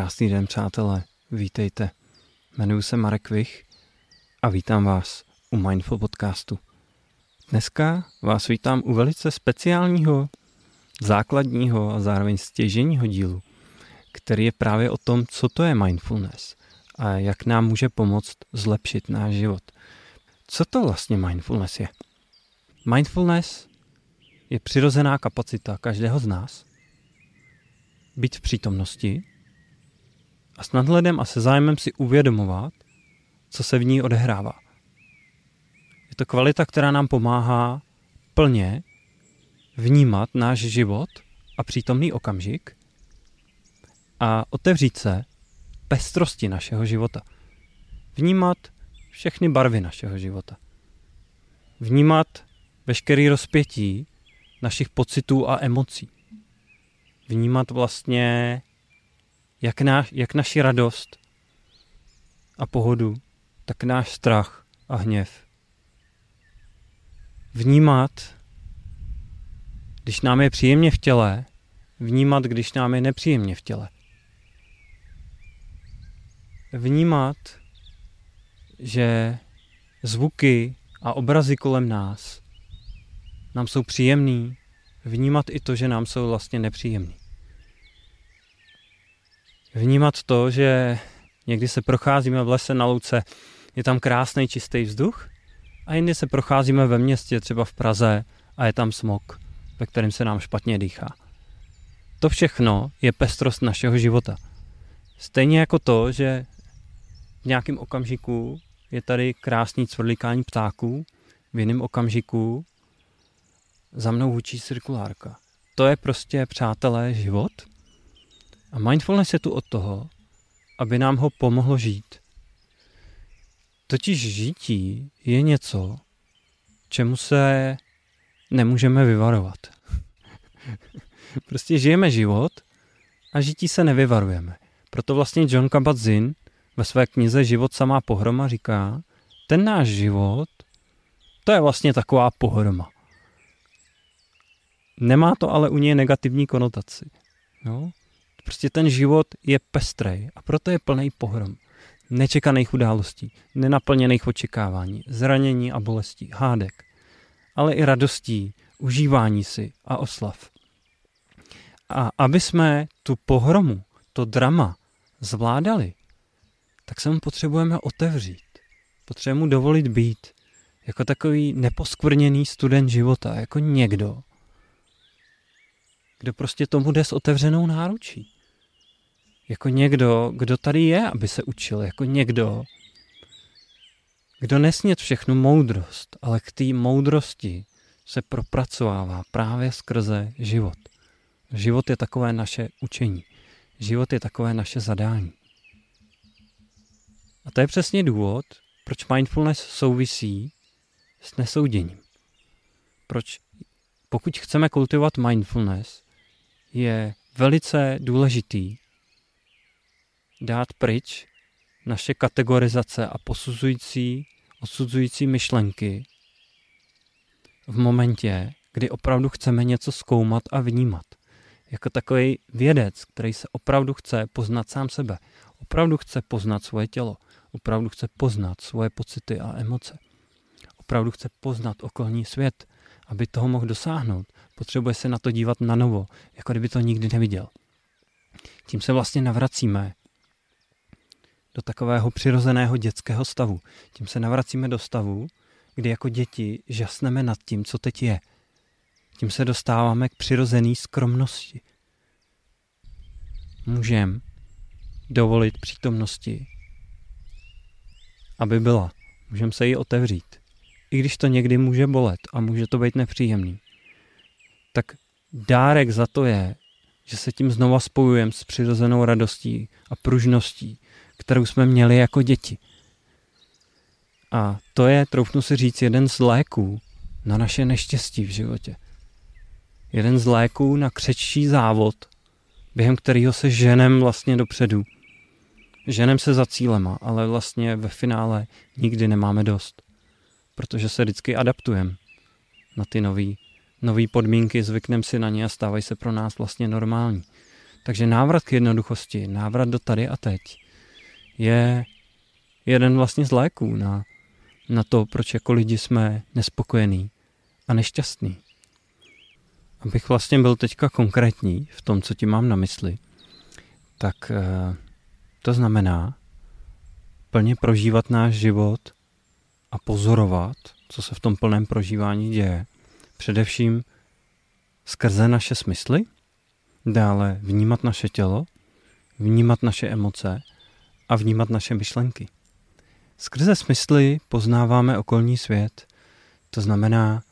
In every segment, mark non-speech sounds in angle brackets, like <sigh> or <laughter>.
Krásný den, přátelé. Vítejte. Jmenuji se Marek Vich a vítám vás u Mindful podcastu. Dneska vás vítám u velice speciálního, základního a zároveň stěženího dílu, který je právě o tom, co to je mindfulness a jak nám může pomoct zlepšit náš život. Co to vlastně mindfulness je? Mindfulness je přirozená kapacita každého z nás být v přítomnosti a s nadhledem a se zájmem si uvědomovat, co se v ní odehrává. Je to kvalita, která nám pomáhá plně vnímat náš život a přítomný okamžik a otevřít se pestrosti našeho života. Vnímat všechny barvy našeho života. Vnímat veškerý rozpětí našich pocitů a emocí. Vnímat vlastně jak, náš, jak naši radost a pohodu, tak náš strach a hněv. Vnímat, když nám je příjemně v těle, vnímat, když nám je nepříjemně v těle. Vnímat, že zvuky a obrazy kolem nás nám jsou příjemný, vnímat i to, že nám jsou vlastně nepříjemný. Vnímat to, že někdy se procházíme v lese na louce, je tam krásný čistý vzduch a jindy se procházíme ve městě, třeba v Praze a je tam smog, ve kterém se nám špatně dýchá. To všechno je pestrost našeho života. Stejně jako to, že v nějakém okamžiku je tady krásný cvrlikání ptáků, v jiném okamžiku za mnou hučí cirkulárka. To je prostě, přátelé, život – a mindfulness je tu od toho, aby nám ho pomohlo žít. Totiž žití je něco, čemu se nemůžeme vyvarovat. <laughs> prostě žijeme život a žití se nevyvarujeme. Proto vlastně John Kabat-Zinn ve své knize Život samá pohroma říká, ten náš život, to je vlastně taková pohroma. Nemá to ale u něj negativní konotaci. Jo? Prostě ten život je pestrej a proto je plný pohrom. Nečekaných událostí, nenaplněných očekávání, zranění a bolestí, hádek, ale i radostí, užívání si a oslav. A aby jsme tu pohromu, to drama zvládali, tak se mu potřebujeme otevřít. Potřebujeme mu dovolit být jako takový neposkvrněný student života, jako někdo, kdo prostě tomu jde s otevřenou náručí. Jako někdo, kdo tady je, aby se učil. Jako někdo, kdo nesmět všechnu moudrost, ale k té moudrosti se propracovává právě skrze život. Život je takové naše učení. Život je takové naše zadání. A to je přesně důvod, proč mindfulness souvisí s nesouděním. Proč, pokud chceme kultivovat mindfulness, je velice důležitý dát pryč naše kategorizace a posuzující, osuzující myšlenky v momentě, kdy opravdu chceme něco zkoumat a vnímat. Jako takový vědec, který se opravdu chce poznat sám sebe. Opravdu chce poznat svoje tělo. Opravdu chce poznat svoje pocity a emoce. Opravdu chce poznat okolní svět. Aby toho mohl dosáhnout, potřebuje se na to dívat na novo, jako kdyby to nikdy neviděl. Tím se vlastně navracíme do takového přirozeného dětského stavu. Tím se navracíme do stavu, kdy jako děti žasneme nad tím, co teď je. Tím se dostáváme k přirozené skromnosti. Můžeme dovolit přítomnosti, aby byla. Můžeme se jí otevřít. I když to někdy může bolet a může to být nepříjemný, dárek za to je, že se tím znova spojujeme s přirozenou radostí a pružností, kterou jsme měli jako děti. A to je, troufnu si říct, jeden z léků na naše neštěstí v životě. Jeden z léků na křečší závod, během kterého se ženem vlastně dopředu. Ženem se za cílema, ale vlastně ve finále nikdy nemáme dost. Protože se vždycky adaptujeme na ty nové podmínky, zvykneme si na ně a stávají se pro nás vlastně normální. Takže návrat k jednoduchosti, návrat do tady a teď je jeden vlastně z léků na, na to, proč jako lidi jsme nespokojení a nešťastní. Abych vlastně byl teďka konkrétní v tom, co ti mám na mysli, tak eh, to znamená plně prožívat náš život a pozorovat, co se v tom plném prožívání děje. Především skrze naše smysly, dále vnímat naše tělo, vnímat naše emoce a vnímat naše myšlenky. Skrze smysly poznáváme okolní svět, to znamená,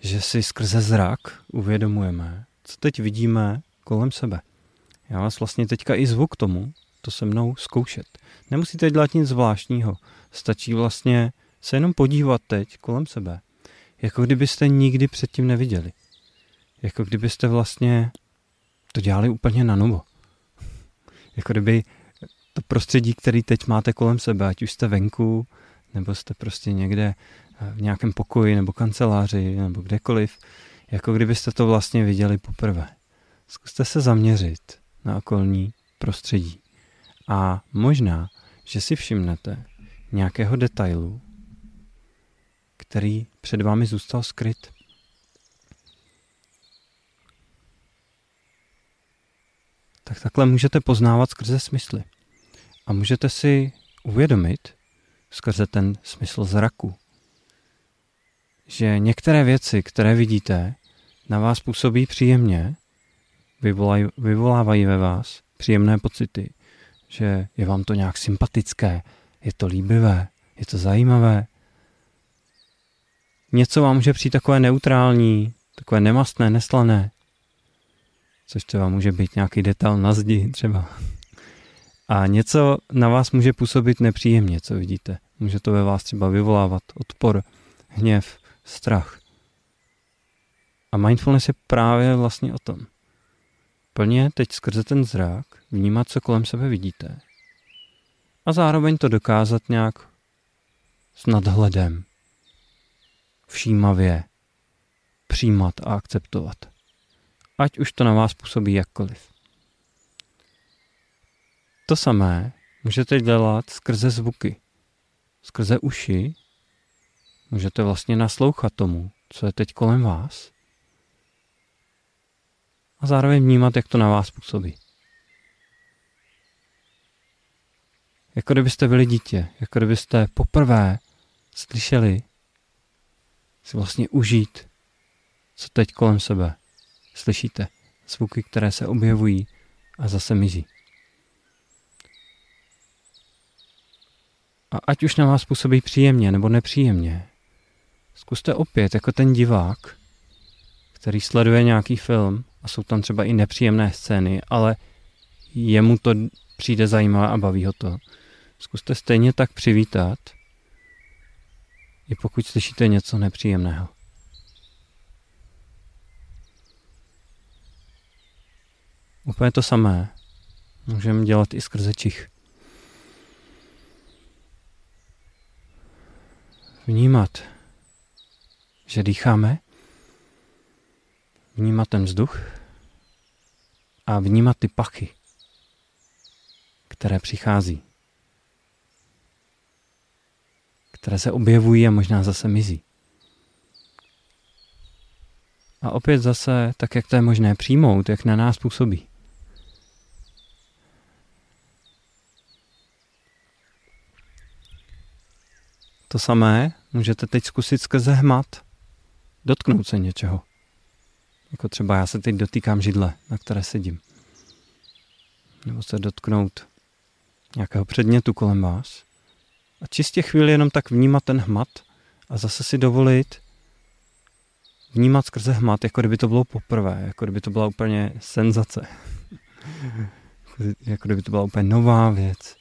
že si skrze zrak uvědomujeme, co teď vidíme kolem sebe. Já vás vlastně teďka i zvu k tomu, to se mnou zkoušet. Nemusíte dělat nic zvláštního, stačí vlastně se jenom podívat teď kolem sebe, jako kdybyste nikdy předtím neviděli. Jako kdybyste vlastně to dělali úplně na novo. Jako kdyby to prostředí, který teď máte kolem sebe, ať už jste venku, nebo jste prostě někde eh, v nějakém pokoji nebo kanceláři nebo kdekoliv, jako kdybyste to vlastně viděli poprvé. Zkuste se zaměřit na okolní prostředí. A možná, že si všimnete nějakého detailu, který před vámi zůstal skryt. Tak takhle můžete poznávat skrze smysly. A můžete si uvědomit skrze ten smysl zraku, že některé věci, které vidíte, na vás působí příjemně, vyvolávají ve vás příjemné pocity, že je vám to nějak sympatické, je to líbivé, je to zajímavé. Něco vám může přijít takové neutrální, takové nemastné, neslané, což třeba může být nějaký detail na zdi třeba. A něco na vás může působit nepříjemně, co vidíte. Může to ve vás třeba vyvolávat odpor, hněv, strach. A mindfulness je právě vlastně o tom. Plně teď skrze ten zrak vnímat, co kolem sebe vidíte. A zároveň to dokázat nějak s nadhledem, všímavě přijímat a akceptovat. Ať už to na vás působí jakkoliv. To samé můžete dělat skrze zvuky. Skrze uši můžete vlastně naslouchat tomu, co je teď kolem vás a zároveň vnímat, jak to na vás působí. Jako kdybyste byli dítě, jako kdybyste poprvé slyšeli si vlastně užít, co teď kolem sebe slyšíte. Zvuky, které se objevují a zase mizí. A ať už na vás působí příjemně nebo nepříjemně, zkuste opět jako ten divák, který sleduje nějaký film a jsou tam třeba i nepříjemné scény, ale jemu to přijde zajímavé a baví ho to. Zkuste stejně tak přivítat, i pokud slyšíte něco nepříjemného. Úplně to samé můžeme dělat i skrze čich. Vnímat, že dýcháme, vnímat ten vzduch a vnímat ty pachy, které přichází, které se objevují a možná zase mizí. A opět zase, tak jak to je možné přijmout, jak na nás působí. To samé můžete teď zkusit skrze hmat dotknout se něčeho. Jako třeba já se teď dotýkám židle, na které sedím. Nebo se dotknout nějakého předmětu kolem vás. A čistě chvíli jenom tak vnímat ten hmat a zase si dovolit vnímat skrze hmat, jako kdyby to bylo poprvé, jako kdyby to byla úplně senzace. <laughs> jako kdyby to byla úplně nová věc.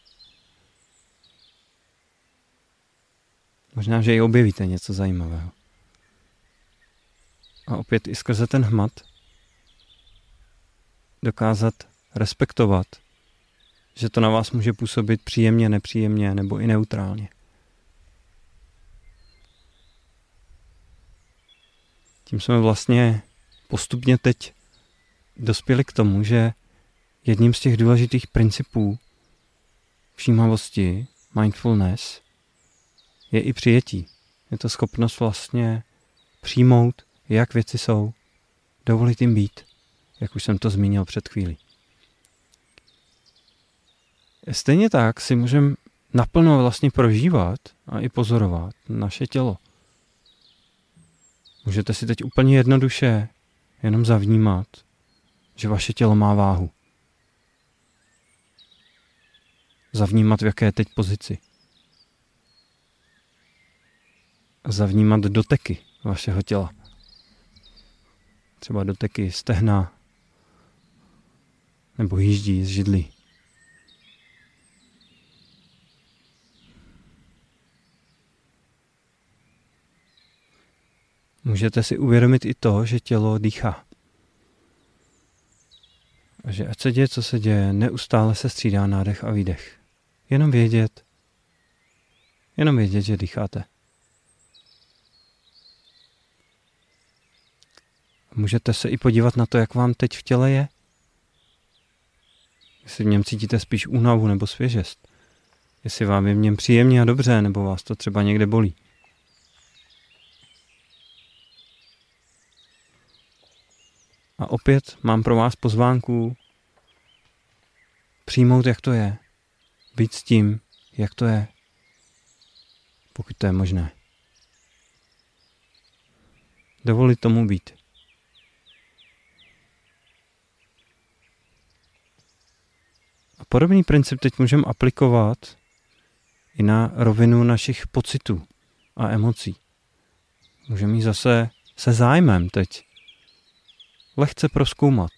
Možná, že i objevíte něco zajímavého. A opět i skrze ten hmat dokázat respektovat, že to na vás může působit příjemně, nepříjemně nebo i neutrálně. Tím jsme vlastně postupně teď dospěli k tomu, že jedním z těch důležitých principů všímavosti, mindfulness, je i přijetí. Je to schopnost vlastně přijmout, jak věci jsou, dovolit jim být, jak už jsem to zmínil před chvílí. Stejně tak si můžeme naplno vlastně prožívat a i pozorovat naše tělo. Můžete si teď úplně jednoduše jenom zavnímat, že vaše tělo má váhu. Zavnímat, v jaké je teď pozici. Zavnímat doteky vašeho těla. Třeba doteky stehna nebo jíždí z židlí. Můžete si uvědomit i to, že tělo dýchá. A že ať se děje, co se děje, neustále se střídá nádech a výdech. Jenom vědět, jenom vědět, že dýcháte. Můžete se i podívat na to, jak vám teď v těle je. Jestli v něm cítíte spíš únavu nebo svěžest. Jestli vám je v něm příjemně a dobře, nebo vás to třeba někde bolí. A opět mám pro vás pozvánku přijmout, jak to je. Být s tím, jak to je. Pokud to je možné. Dovolit tomu být. A podobný princip teď můžeme aplikovat i na rovinu našich pocitů a emocí. Můžeme jít zase se zájmem teď lehce proskoumat,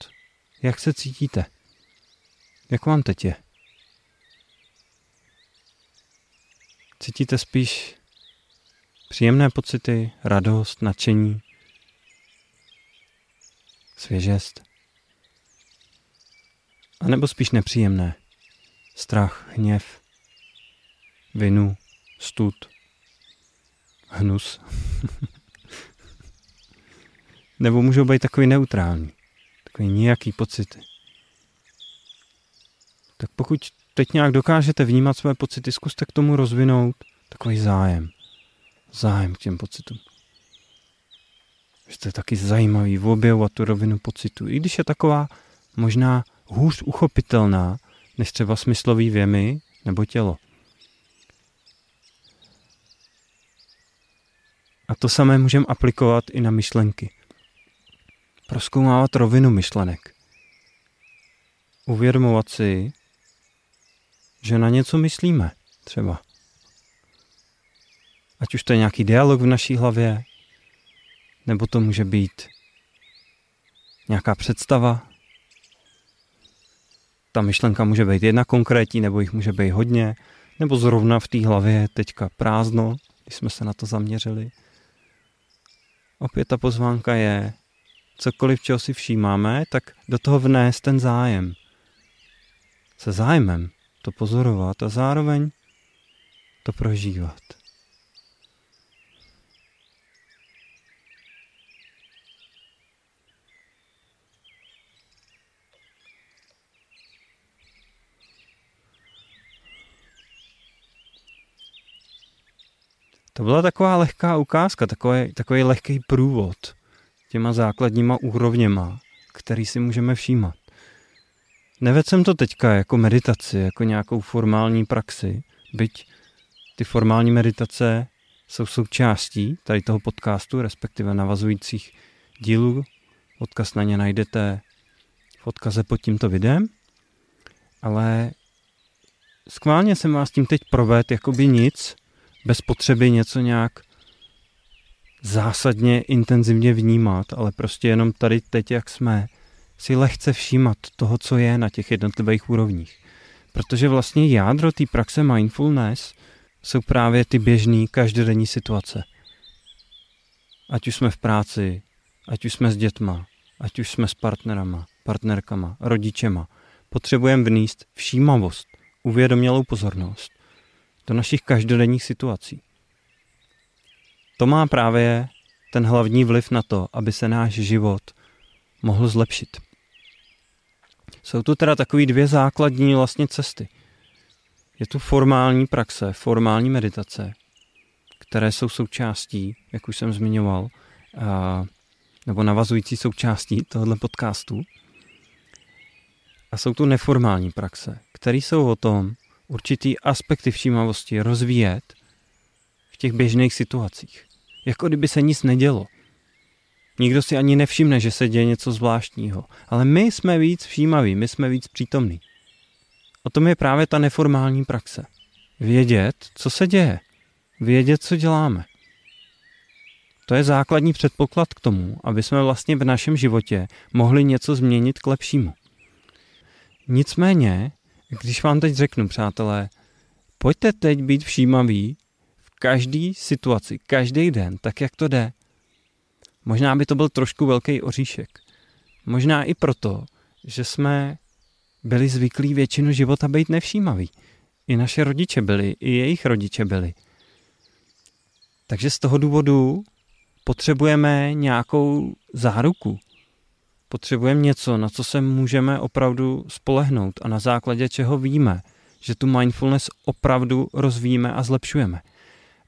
jak se cítíte, jak vám teď je. Cítíte spíš příjemné pocity, radost, nadšení, svěžest? A nebo spíš nepříjemné? Strach, hněv, vinu, stud, hnus. <laughs> Nebo můžou být takový neutrální, takový nějaký pocity. Tak pokud teď nějak dokážete vnímat své pocity, zkuste k tomu rozvinout takový zájem. Zájem k těm pocitům. Že to je taky zajímavý objevovat tu rovinu pocitu. I když je taková možná hůř uchopitelná, než třeba smyslový věmy nebo tělo. A to samé můžeme aplikovat i na myšlenky proskoumávat rovinu myšlenek. Uvědomovat si, že na něco myslíme, třeba. Ať už to je nějaký dialog v naší hlavě, nebo to může být nějaká představa. Ta myšlenka může být jedna konkrétní, nebo jich může být hodně, nebo zrovna v té hlavě je teďka prázdno, když jsme se na to zaměřili. Opět ta pozvánka je cokoliv, čeho si všímáme, tak do toho vnést ten zájem. Se zájmem to pozorovat a zároveň to prožívat. To byla taková lehká ukázka, takový, takový lehký průvod těma základníma úrovněma, který si můžeme všímat. Nevedl jsem to teďka jako meditaci, jako nějakou formální praxi, byť ty formální meditace jsou součástí tady toho podcastu, respektive navazujících dílů. Odkaz na ně najdete v odkaze pod tímto videem. Ale skválně jsem vás tím teď proved jakoby nic, bez potřeby něco nějak zásadně intenzivně vnímat, ale prostě jenom tady teď, jak jsme, si lehce všímat toho, co je na těch jednotlivých úrovních. Protože vlastně jádro té praxe mindfulness jsou právě ty běžné každodenní situace. Ať už jsme v práci, ať už jsme s dětma, ať už jsme s partnerama, partnerkama, rodičema, potřebujeme vníst všímavost, uvědomělou pozornost do našich každodenních situací. To má právě ten hlavní vliv na to, aby se náš život mohl zlepšit. Jsou tu teda takové dvě základní vlastně cesty. Je tu formální praxe, formální meditace, které jsou součástí, jak už jsem zmiňoval, a, nebo navazující součástí tohoto podcastu. A jsou tu neformální praxe, které jsou o tom určitý aspekty všímavosti rozvíjet v těch běžných situacích. Jako kdyby se nic nedělo. Nikdo si ani nevšimne, že se děje něco zvláštního. Ale my jsme víc všímaví, my jsme víc přítomní. O tom je právě ta neformální praxe. Vědět, co se děje. Vědět, co děláme. To je základní předpoklad k tomu, aby jsme vlastně v našem životě mohli něco změnit k lepšímu. Nicméně, když vám teď řeknu, přátelé, pojďte teď být všímaví v každé situaci, každý den, tak jak to jde. Možná by to byl trošku velký oříšek. Možná i proto, že jsme byli zvyklí většinu života být nevšímaví. I naše rodiče byli, i jejich rodiče byli. Takže z toho důvodu potřebujeme nějakou záruku. Potřebujeme něco, na co se můžeme opravdu spolehnout a na základě čeho víme, že tu mindfulness opravdu rozvíjíme a zlepšujeme.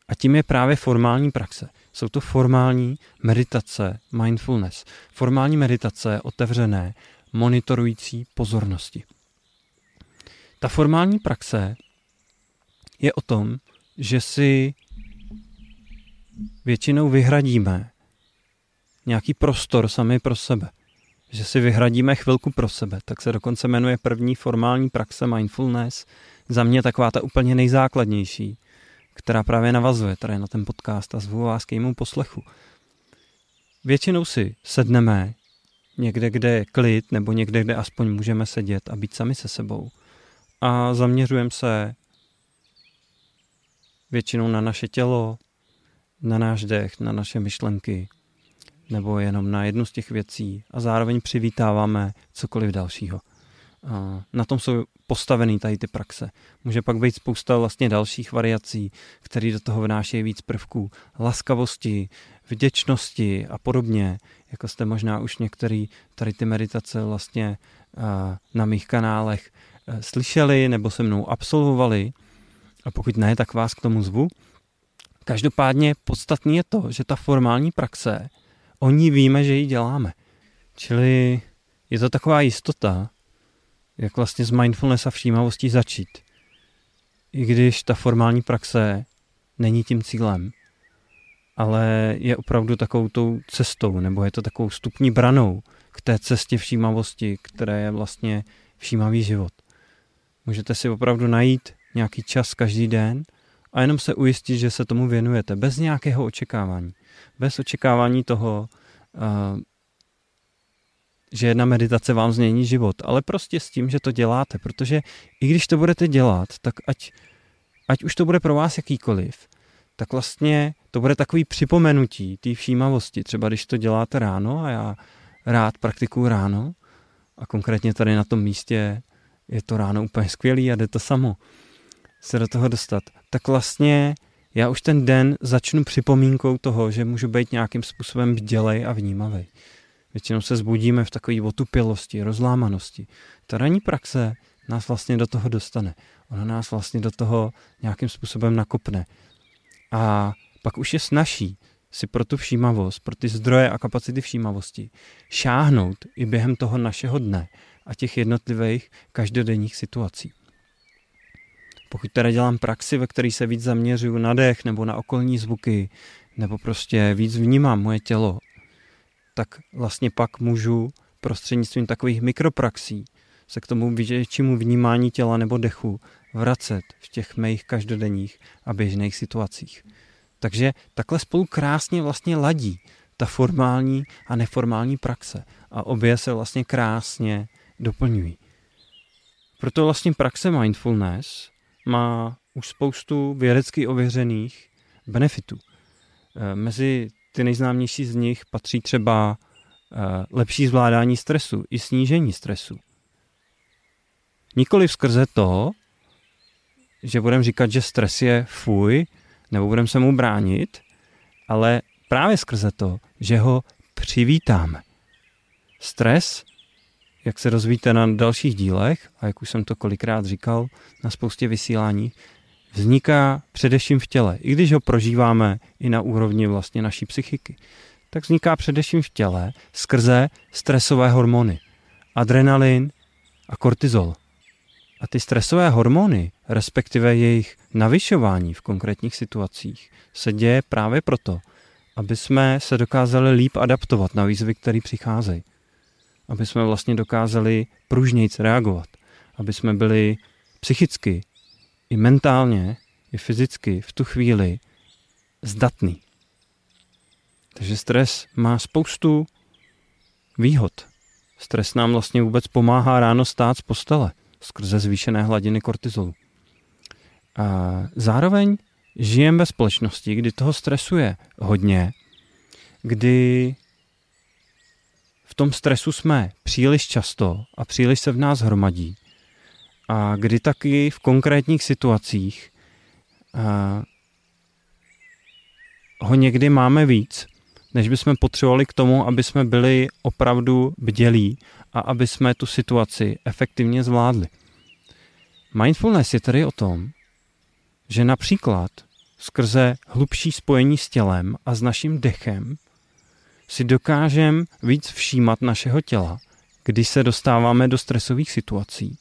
A tím je právě formální praxe. Jsou to formální meditace, mindfulness. Formální meditace otevřené, monitorující pozornosti. Ta formální praxe je o tom, že si většinou vyhradíme nějaký prostor sami pro sebe. Že si vyhradíme chvilku pro sebe. Tak se dokonce jmenuje první formální praxe mindfulness. Za mě taková ta úplně nejzákladnější, která právě navazuje tady na ten podcast a zvu vás k jejímu poslechu. Většinou si sedneme někde, kde je klid, nebo někde, kde aspoň můžeme sedět a být sami se sebou. A zaměřujeme se většinou na naše tělo, na náš dech, na naše myšlenky, nebo jenom na jednu z těch věcí a zároveň přivítáváme cokoliv dalšího. Na tom jsou postavený tady ty praxe. Může pak být spousta vlastně dalších variací, které do toho vnášejí víc prvků laskavosti, vděčnosti a podobně, jako jste možná už některý tady ty meditace vlastně na mých kanálech e, slyšeli nebo se mnou absolvovali. A pokud ne, tak vás k tomu zvu. Každopádně podstatný je to, že ta formální praxe, o ní víme, že ji děláme. Čili je to taková jistota, jak vlastně z mindfulness a všímavostí začít. I když ta formální praxe není tím cílem, ale je opravdu takovou tou cestou, nebo je to takovou stupní branou k té cestě všímavosti, které je vlastně všímavý život. Můžete si opravdu najít nějaký čas každý den a jenom se ujistit, že se tomu věnujete, bez nějakého očekávání. Bez očekávání toho, že jedna meditace vám změní život, ale prostě s tím, že to děláte, protože i když to budete dělat, tak ať, ať už to bude pro vás jakýkoliv, tak vlastně to bude takový připomenutí té všímavosti. Třeba když to děláte ráno a já rád praktikuju ráno a konkrétně tady na tom místě je to ráno úplně skvělý a jde to samo se do toho dostat, tak vlastně já už ten den začnu připomínkou toho, že můžu být nějakým způsobem bdělej a vnímavý. Většinou se zbudíme v takové otupělosti, rozlámanosti. Ta ranní praxe nás vlastně do toho dostane. Ona nás vlastně do toho nějakým způsobem nakopne. A pak už je snaží si pro tu všímavost, pro ty zdroje a kapacity všímavosti šáhnout i během toho našeho dne a těch jednotlivých každodenních situací. Pokud teda dělám praxi, ve které se víc zaměřuju na dech nebo na okolní zvuky, nebo prostě víc vnímám moje tělo, tak vlastně pak můžu prostřednictvím takových mikropraxí se k tomu většímu vnímání těla nebo dechu vracet v těch mých každodenních a běžných situacích. Takže takhle spolu krásně vlastně ladí ta formální a neformální praxe a obě se vlastně krásně doplňují. Proto vlastně praxe mindfulness má už spoustu vědecky ověřených benefitů. E, mezi ty nejznámější z nich patří třeba e, lepší zvládání stresu i snížení stresu. Nikoli skrze to, že budeme říkat, že stres je fuj, nebo budeme se mu bránit, ale právě skrze to, že ho přivítáme. Stres jak se rozvíte na dalších dílech, a jak už jsem to kolikrát říkal na spoustě vysílání, vzniká především v těle. I když ho prožíváme i na úrovni vlastně naší psychiky, tak vzniká především v těle skrze stresové hormony. Adrenalin a kortizol. A ty stresové hormony, respektive jejich navyšování v konkrétních situacích, se děje právě proto, aby jsme se dokázali líp adaptovat na výzvy, které přicházejí. Aby jsme vlastně dokázali pružnějc reagovat. Aby jsme byli psychicky i mentálně, i fyzicky v tu chvíli zdatný. Takže stres má spoustu výhod. Stres nám vlastně vůbec pomáhá ráno stát z postele skrze zvýšené hladiny kortizolu. A zároveň žijeme ve společnosti, kdy toho stresu je hodně, kdy v tom stresu jsme příliš často a příliš se v nás hromadí a kdy taky v konkrétních situacích ho někdy máme víc, než bychom potřebovali k tomu, aby jsme byli opravdu bdělí a aby jsme tu situaci efektivně zvládli. Mindfulness je tedy o tom, že například skrze hlubší spojení s tělem a s naším dechem si dokážeme víc všímat našeho těla, když se dostáváme do stresových situací.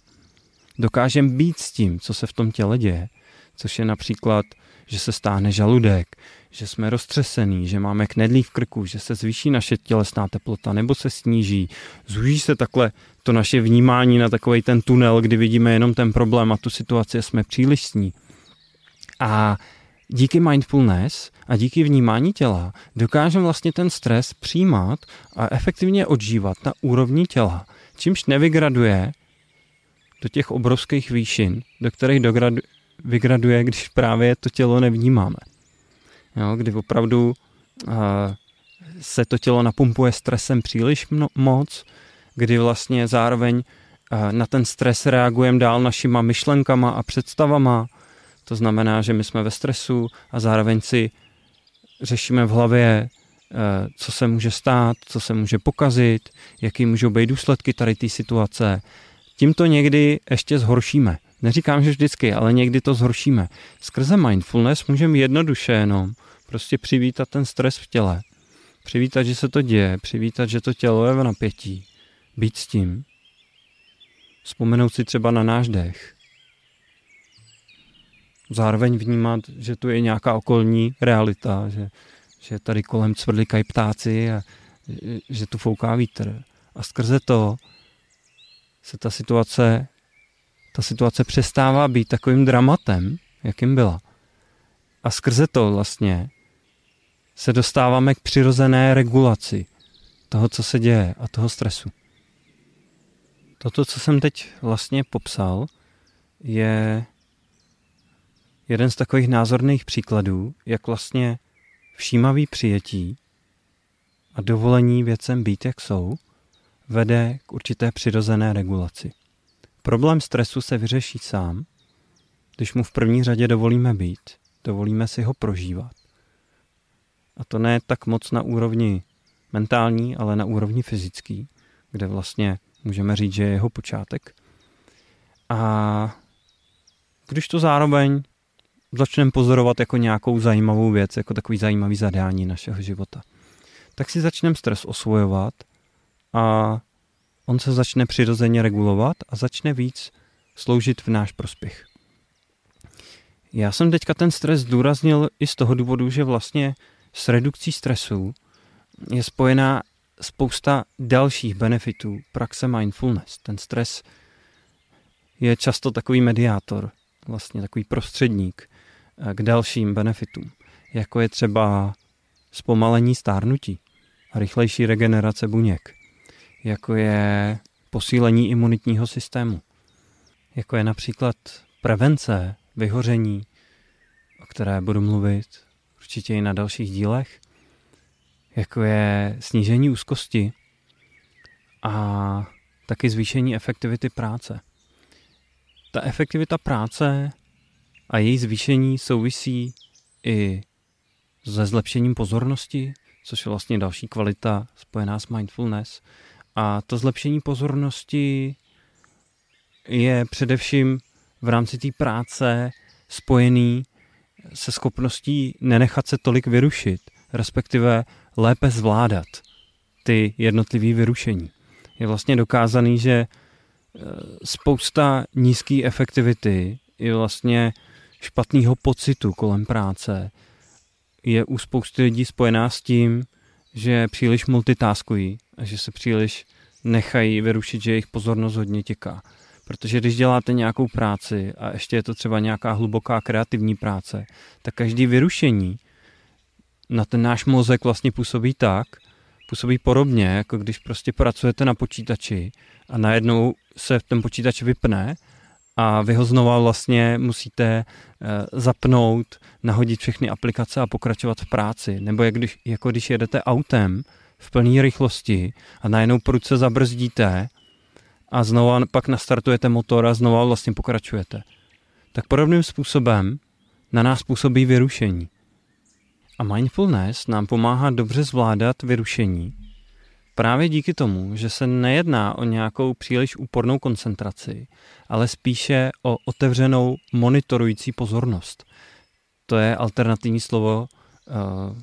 Dokážeme být s tím, co se v tom těle děje, což je například, že se stáhne žaludek, že jsme roztřesený, že máme knedlí v krku, že se zvýší naše tělesná teplota nebo se sníží. Zúží se takhle to naše vnímání na takový ten tunel, kdy vidíme jenom ten problém a tu situaci jsme příliš sní. A díky mindfulness a díky vnímání těla dokážeme vlastně ten stres přijímat a efektivně odžívat na úrovni těla, čímž nevygraduje do těch obrovských výšin, do kterých dogradu, vygraduje, když právě to tělo nevnímáme. Jo, kdy opravdu uh, se to tělo napumpuje stresem příliš mno, moc, kdy vlastně zároveň uh, na ten stres reagujeme dál našima myšlenkama a představama, to znamená, že my jsme ve stresu a zároveň si řešíme v hlavě, eh, co se může stát, co se může pokazit, jaký můžou být důsledky tady té situace. Tím to někdy ještě zhoršíme. Neříkám, že vždycky, ale někdy to zhoršíme. Skrze mindfulness můžeme jednoduše jenom prostě přivítat ten stres v těle. Přivítat, že se to děje, přivítat, že to tělo je v napětí. Být s tím. Vzpomenout si třeba na náš dech zároveň vnímat, že tu je nějaká okolní realita, že, že tady kolem cvrlikají ptáci a že tu fouká vítr. A skrze to se ta situace, ta situace přestává být takovým dramatem, jakým byla. A skrze to vlastně se dostáváme k přirozené regulaci toho, co se děje a toho stresu. Toto, co jsem teď vlastně popsal, je jeden z takových názorných příkladů, jak vlastně všímavý přijetí a dovolení věcem být, jak jsou, vede k určité přirozené regulaci. Problém stresu se vyřeší sám, když mu v první řadě dovolíme být, dovolíme si ho prožívat. A to ne tak moc na úrovni mentální, ale na úrovni fyzický, kde vlastně můžeme říct, že je jeho počátek. A když to zároveň začneme pozorovat jako nějakou zajímavou věc, jako takový zajímavý zadání našeho života. Tak si začneme stres osvojovat a on se začne přirozeně regulovat a začne víc sloužit v náš prospěch. Já jsem teďka ten stres zdůraznil i z toho důvodu, že vlastně s redukcí stresu je spojená spousta dalších benefitů praxe mindfulness. Ten stres je často takový mediátor, vlastně takový prostředník k dalším benefitům, jako je třeba zpomalení stárnutí a rychlejší regenerace buněk, jako je posílení imunitního systému, jako je například prevence vyhoření, o které budu mluvit určitě i na dalších dílech, jako je snížení úzkosti a taky zvýšení efektivity práce. Ta efektivita práce a její zvýšení souvisí i se zlepšením pozornosti, což je vlastně další kvalita spojená s mindfulness A to zlepšení pozornosti je především v rámci té práce spojený se schopností nenechat se tolik vyrušit, respektive lépe zvládat ty jednotlivé vyrušení. Je vlastně dokázaný, že e, spousta nízké efektivity je vlastně špatného pocitu kolem práce je u spousty lidí spojená s tím, že příliš multitaskují a že se příliš nechají vyrušit, že jejich pozornost hodně těká. Protože když děláte nějakou práci a ještě je to třeba nějaká hluboká kreativní práce, tak každý vyrušení na ten náš mozek vlastně působí tak, působí podobně, jako když prostě pracujete na počítači a najednou se ten počítač vypne a vy ho znova vlastně musíte eh, zapnout, nahodit všechny aplikace a pokračovat v práci. Nebo jak když, jako když jedete autem v plné rychlosti a najednou prudce zabrzdíte a znova pak nastartujete motor a znova vlastně pokračujete. Tak podobným způsobem na nás působí vyrušení. A mindfulness nám pomáhá dobře zvládat vyrušení právě díky tomu, že se nejedná o nějakou příliš úpornou koncentraci, ale spíše o otevřenou monitorující pozornost. To je alternativní slovo, uh,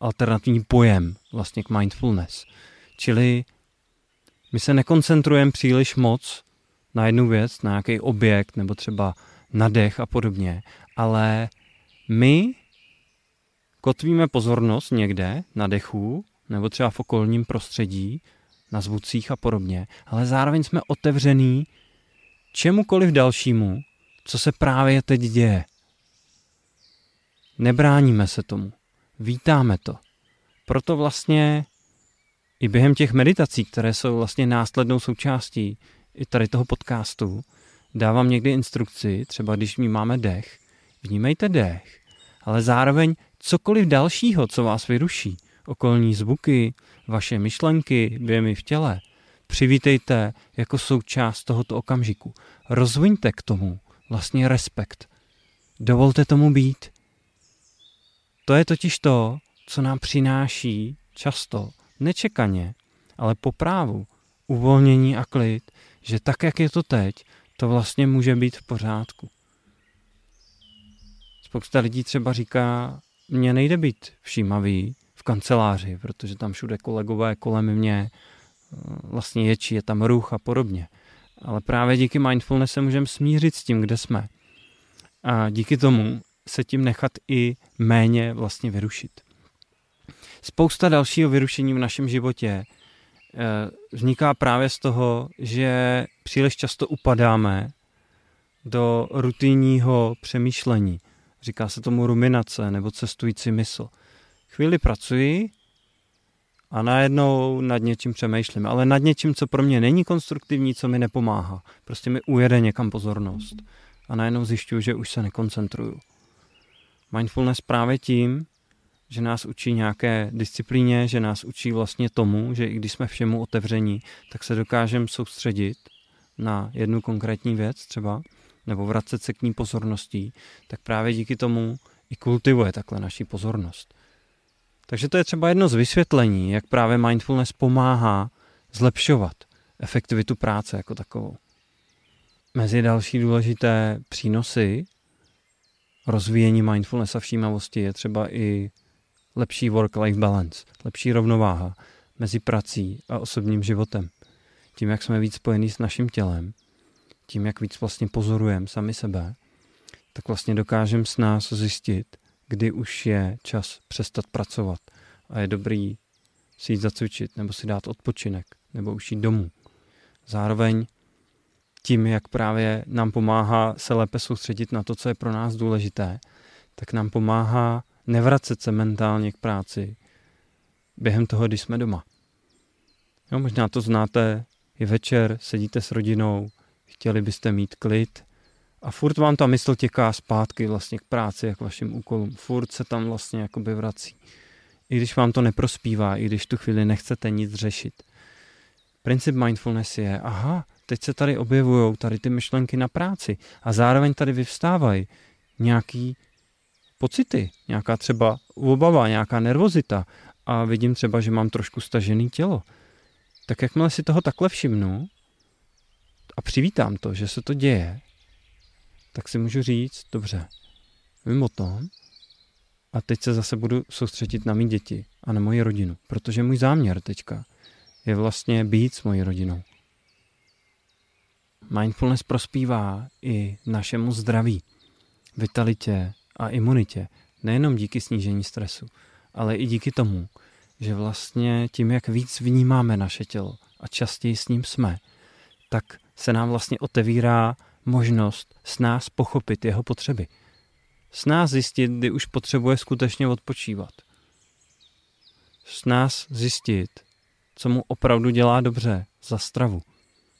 alternativní pojem vlastně k mindfulness. Čili my se nekoncentrujeme příliš moc na jednu věc, na nějaký objekt nebo třeba na dech a podobně, ale my kotvíme pozornost někde na dechu nebo třeba v okolním prostředí, na zvucích a podobně, ale zároveň jsme otevřený čemukoliv dalšímu, co se právě teď děje. Nebráníme se tomu, vítáme to. Proto vlastně i během těch meditací, které jsou vlastně následnou součástí i tady toho podcastu, dávám někdy instrukci, třeba když mi máme dech, vnímejte dech, ale zároveň cokoliv dalšího, co vás vyruší, okolní zvuky, vaše myšlenky, věmy v těle, přivítejte jako součást tohoto okamžiku. Rozviňte k tomu vlastně respekt. Dovolte tomu být. To je totiž to, co nám přináší často, nečekaně, ale po právu, uvolnění a klid, že tak, jak je to teď, to vlastně může být v pořádku. Spousta lidí třeba říká, mně nejde být všímavý, kanceláři, protože tam všude kolegové kolem mě vlastně ječí, je tam ruch a podobně. Ale právě díky mindfulness se můžeme smířit s tím, kde jsme. A díky tomu se tím nechat i méně vlastně vyrušit. Spousta dalšího vyrušení v našem životě eh, vzniká právě z toho, že příliš často upadáme do rutinního přemýšlení. Říká se tomu ruminace nebo cestující mysl chvíli pracuji a najednou nad něčím přemýšlím, ale nad něčím, co pro mě není konstruktivní, co mi nepomáhá. Prostě mi ujede někam pozornost a najednou zjišťuju, že už se nekoncentruju. Mindfulness právě tím, že nás učí nějaké disciplíně, že nás učí vlastně tomu, že i když jsme všemu otevření, tak se dokážeme soustředit na jednu konkrétní věc třeba, nebo vracet se k ní pozorností, tak právě díky tomu i kultivuje takhle naši pozornost. Takže to je třeba jedno z vysvětlení, jak právě mindfulness pomáhá zlepšovat efektivitu práce jako takovou. Mezi další důležité přínosy rozvíjení mindfulness a všímavosti je třeba i lepší work-life balance, lepší rovnováha mezi prací a osobním životem. Tím, jak jsme víc spojení s naším tělem, tím, jak víc vlastně pozorujeme sami sebe, tak vlastně dokážeme s nás zjistit, kdy už je čas přestat pracovat a je dobrý si jít zacvičit nebo si dát odpočinek nebo už jít domů. Zároveň tím, jak právě nám pomáhá se lépe soustředit na to, co je pro nás důležité, tak nám pomáhá nevracet se mentálně k práci během toho, když jsme doma. Jo, možná to znáte, je večer, sedíte s rodinou, chtěli byste mít klid, a furt vám ta mysl těká zpátky vlastně k práci, jak vašim úkolům. Furt se tam vlastně jakoby vrací. I když vám to neprospívá, i když tu chvíli nechcete nic řešit. Princip mindfulness je, aha, teď se tady objevují tady ty myšlenky na práci a zároveň tady vyvstávají nějaký pocity, nějaká třeba obava, nějaká nervozita a vidím třeba, že mám trošku stažený tělo. tak jakmile si toho takhle všimnu a přivítám to, že se to děje, tak si můžu říct, dobře, vím o tom a teď se zase budu soustředit na mý děti a na moji rodinu, protože můj záměr teďka je vlastně být s mojí rodinou. Mindfulness prospívá i našemu zdraví, vitalitě a imunitě, nejenom díky snížení stresu, ale i díky tomu, že vlastně tím, jak víc vnímáme naše tělo a častěji s ním jsme, tak se nám vlastně otevírá možnost s nás pochopit jeho potřeby. S nás zjistit, kdy už potřebuje skutečně odpočívat. S nás zjistit, co mu opravdu dělá dobře za stravu.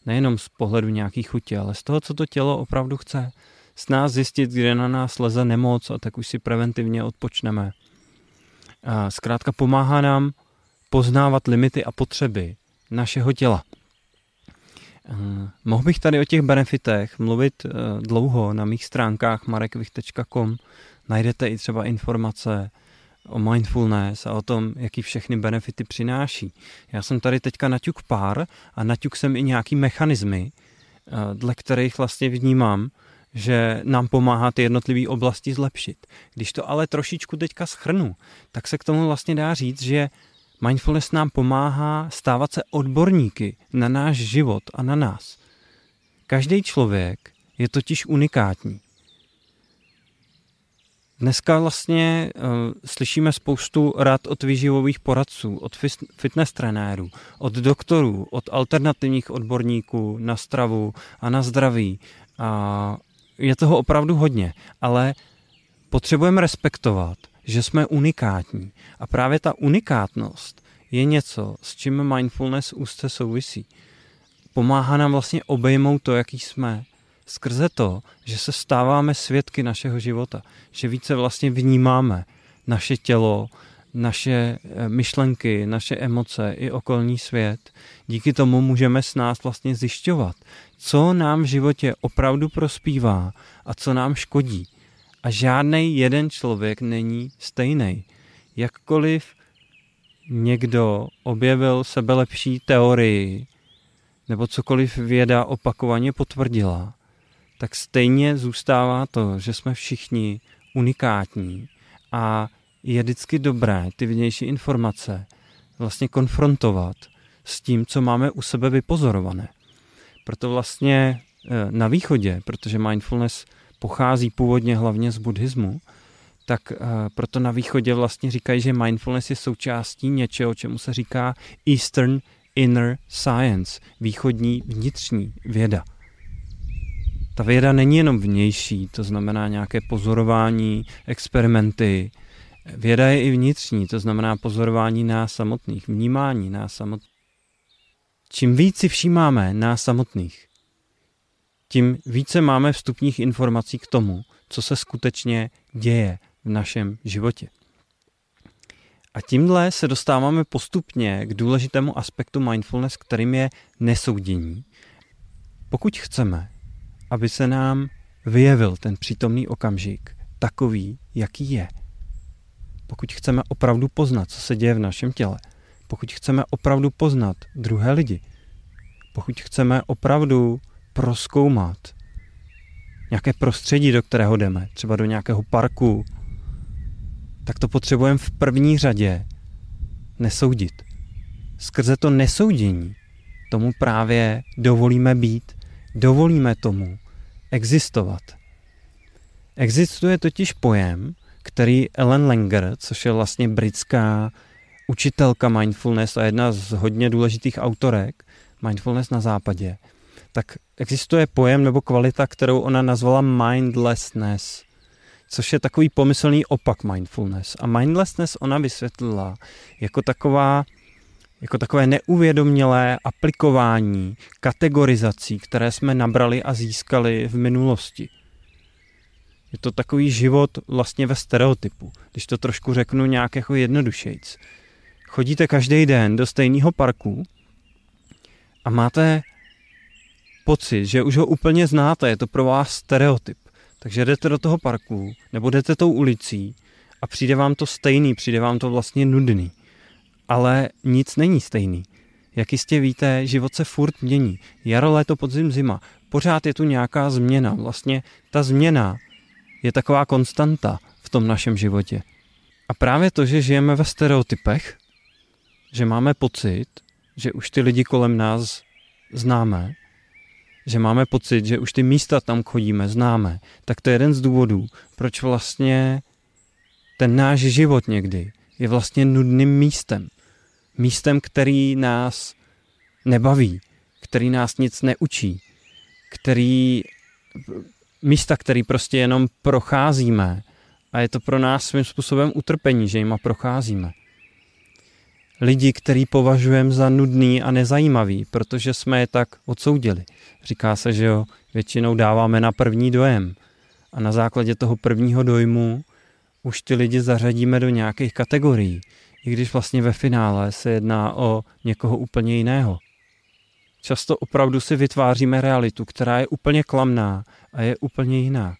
Nejenom z pohledu nějakých chutě, ale z toho, co to tělo opravdu chce. S nás zjistit, kde na nás leze nemoc a tak už si preventivně odpočneme. A zkrátka pomáhá nám poznávat limity a potřeby našeho těla. Mohl bych tady o těch benefitech mluvit uh, dlouho na mých stránkách marekvich.com. Najdete i třeba informace o mindfulness a o tom, jaký všechny benefity přináší. Já jsem tady teďka naťuk pár a naťuk jsem i nějaký mechanismy, uh, dle kterých vlastně vnímám, že nám pomáhá ty jednotlivé oblasti zlepšit. Když to ale trošičku teďka schrnu, tak se k tomu vlastně dá říct, že mindfulness nám pomáhá stávat se odborníky na náš život a na nás. Každý člověk je totiž unikátní. Dneska vlastně uh, slyšíme spoustu rad od výživových poradců, od fitness trenérů, od doktorů, od alternativních odborníků na stravu a na zdraví. A je toho opravdu hodně, ale potřebujeme respektovat, že jsme unikátní. A právě ta unikátnost je něco, s čím mindfulness úzce souvisí. Pomáhá nám vlastně obejmout to, jaký jsme, skrze to, že se stáváme svědky našeho života, že více vlastně vnímáme naše tělo, naše eh, myšlenky, naše emoce i okolní svět. Díky tomu můžeme s nás vlastně zjišťovat, co nám v životě opravdu prospívá a co nám škodí. A žádný jeden člověk není stejný. Jakkoliv někdo objevil sebelepší teorii, nebo cokoliv věda opakovaně potvrdila, tak stejně zůstává to, že jsme všichni unikátní a je vždycky dobré ty vnější informace vlastně konfrontovat s tím, co máme u sebe vypozorované. Proto vlastně eh, na východě, protože mindfulness pochází původně hlavně z buddhismu, tak uh, proto na východě vlastně říkají, že mindfulness je součástí něčeho, čemu se říká Eastern Inner Science, východní vnitřní věda. Ta věda není jenom vnější, to znamená nějaké pozorování, experimenty. Věda je i vnitřní, to znamená pozorování nás samotných, vnímání nás samotných. Čím víc si všímáme nás samotných, tím více máme vstupních informací k tomu, co se skutečně děje v našem životě. A tímhle se dostáváme postupně k důležitému aspektu mindfulness, kterým je nesoudění. Pokud chceme, aby se nám vyjevil ten přítomný okamžik takový, jaký je, pokud chceme opravdu poznat, co se děje v našem těle, pokud chceme opravdu poznat druhé lidi, pokud chceme opravdu proskoumat nějaké prostředí, do kterého jdeme, třeba do nějakého parku, tak to potřebujeme v první řadě nesoudit. Skrze to nesoudění tomu právě dovolíme být, dovolíme tomu existovat. Existuje totiž pojem, který Ellen Langer, což je vlastně britská učitelka mindfulness a jedna z hodně důležitých autorek mindfulness na západě, tak existuje pojem nebo kvalita, kterou ona nazvala mindlessness, což je takový pomyslný opak mindfulness. A mindlessness ona vysvětlila jako taková jako takové neuvědomělé aplikování kategorizací, které jsme nabrali a získali v minulosti. Je to takový život vlastně ve stereotypu, když to trošku řeknu nějak jako jednodušejc. Chodíte každý den do stejného parku a máte pocit, že už ho úplně znáte, je to pro vás stereotyp. Takže jdete do toho parku, nebo jdete tou ulicí a přijde vám to stejný, přijde vám to vlastně nudný. Ale nic není stejný. Jak jistě víte, život se furt mění. Jaro, léto, podzim, zima. Pořád je tu nějaká změna. Vlastně ta změna je taková konstanta v tom našem životě. A právě to, že žijeme ve stereotypech, že máme pocit, že už ty lidi kolem nás známe, že máme pocit, že už ty místa tam chodíme, známe, tak to je jeden z důvodů, proč vlastně ten náš život někdy je vlastně nudným místem. Místem, který nás nebaví, který nás nic neučí, který, místa, který prostě jenom procházíme a je to pro nás svým způsobem utrpení, že jima procházíme. Lidi, který považujeme za nudný a nezajímavý, protože jsme je tak odsoudili. Říká se, že jo, většinou dáváme na první dojem. A na základě toho prvního dojmu už ty lidi zařadíme do nějakých kategorií, i když vlastně ve finále se jedná o někoho úplně jiného. Často opravdu si vytváříme realitu, která je úplně klamná a je úplně jiná.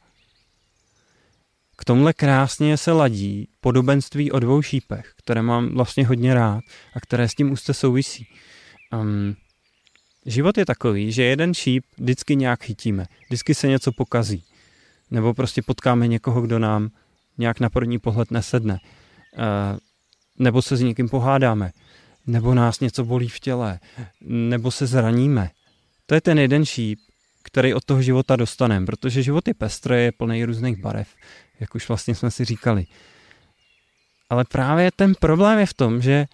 K tomhle krásně se ladí podobenství o dvou šípech, které mám vlastně hodně rád a které s tím úzce souvisí. Um, život je takový, že jeden šíp vždycky nějak chytíme, vždycky se něco pokazí. Nebo prostě potkáme někoho, kdo nám nějak na první pohled nesedne. Uh, nebo se s někým pohádáme. Nebo nás něco bolí v těle. Nebo se zraníme. To je ten jeden šíp, který od toho života dostaneme, protože život je pestrý, je plný různých barev, jak už vlastně jsme si říkali. Ale právě ten problém je v tom, že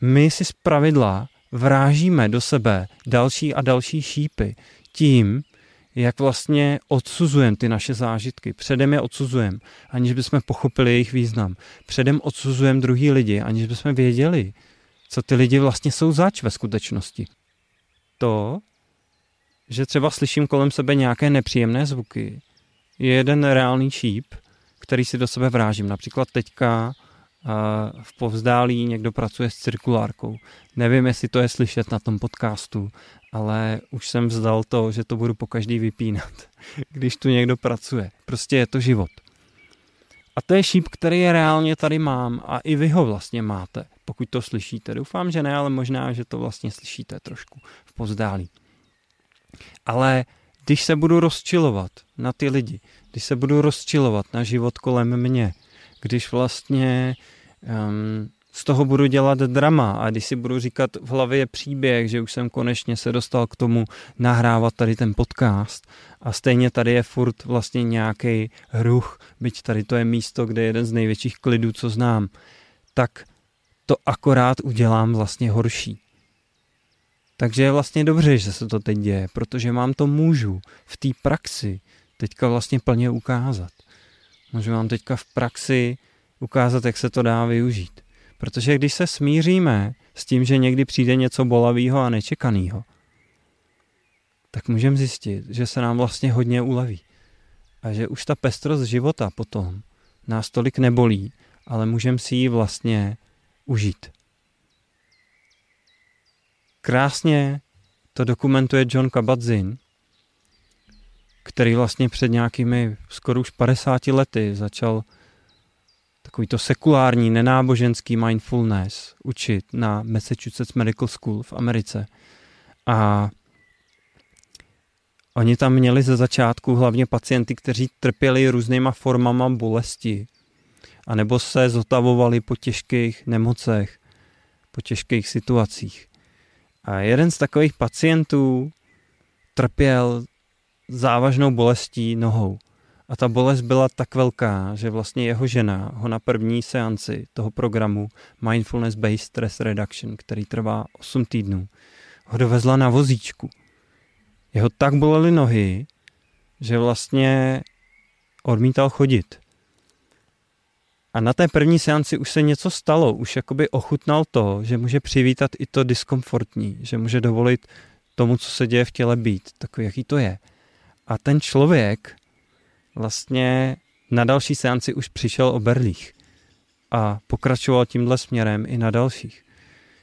my si z pravidla vrážíme do sebe další a další šípy tím, jak vlastně odsuzujeme ty naše zážitky. Předem je odsuzujeme, aniž bychom pochopili jejich význam. Předem odsuzujeme druhý lidi, aniž bychom věděli, co ty lidi vlastně jsou zač ve skutečnosti. To, že třeba slyším kolem sebe nějaké nepříjemné zvuky, je jeden reálný šíp, který si do sebe vrážím. Například teďka v povzdálí někdo pracuje s cirkulárkou. Nevím, jestli to je slyšet na tom podcastu, ale už jsem vzdal to, že to budu po každý vypínat, <laughs> když tu někdo pracuje. Prostě je to život. A to je šíp, který je reálně tady mám a i vy ho vlastně máte, pokud to slyšíte. Doufám, že ne, ale možná, že to vlastně slyšíte trošku v povzdálí. Ale když se budu rozčilovat na ty lidi, když se budu rozčilovat na život kolem mě, když vlastně um, z toho budu dělat drama a když si budu říkat v hlavě příběh, že už jsem konečně se dostal k tomu nahrávat tady ten podcast a stejně tady je furt vlastně nějaký hruch, byť tady to je místo, kde je jeden z největších klidů, co znám, tak to akorát udělám vlastně horší. Takže je vlastně dobře, že se to teď děje, protože mám to můžu v té praxi teďka vlastně plně ukázat. Můžu vám teďka v praxi ukázat, jak se to dá využít. Protože když se smíříme s tím, že někdy přijde něco bolavého a nečekaného, tak můžeme zjistit, že se nám vlastně hodně uleví. A že už ta pestrost života potom nás tolik nebolí, ale můžeme si ji vlastně užít. Krásně to dokumentuje John Kabat-Zinn, který vlastně před nějakými skoro už 50 lety začal takový to sekulární, nenáboženský mindfulness učit na Massachusetts Medical School v Americe. A oni tam měli ze začátku hlavně pacienty, kteří trpěli různýma formama bolesti, anebo se zotavovali po těžkých nemocech, po těžkých situacích. A jeden z takových pacientů trpěl závažnou bolestí nohou. A ta bolest byla tak velká, že vlastně jeho žena ho na první seanci toho programu Mindfulness Based Stress Reduction, který trvá 8 týdnů, ho dovezla na vozíčku. Jeho tak bolely nohy, že vlastně odmítal chodit. A na té první seanci už se něco stalo, už jakoby ochutnal to, že může přivítat i to diskomfortní, že může dovolit tomu, co se děje v těle být, takový, jaký to je. A ten člověk vlastně na další seanci už přišel o berlích a pokračoval tímhle směrem i na dalších.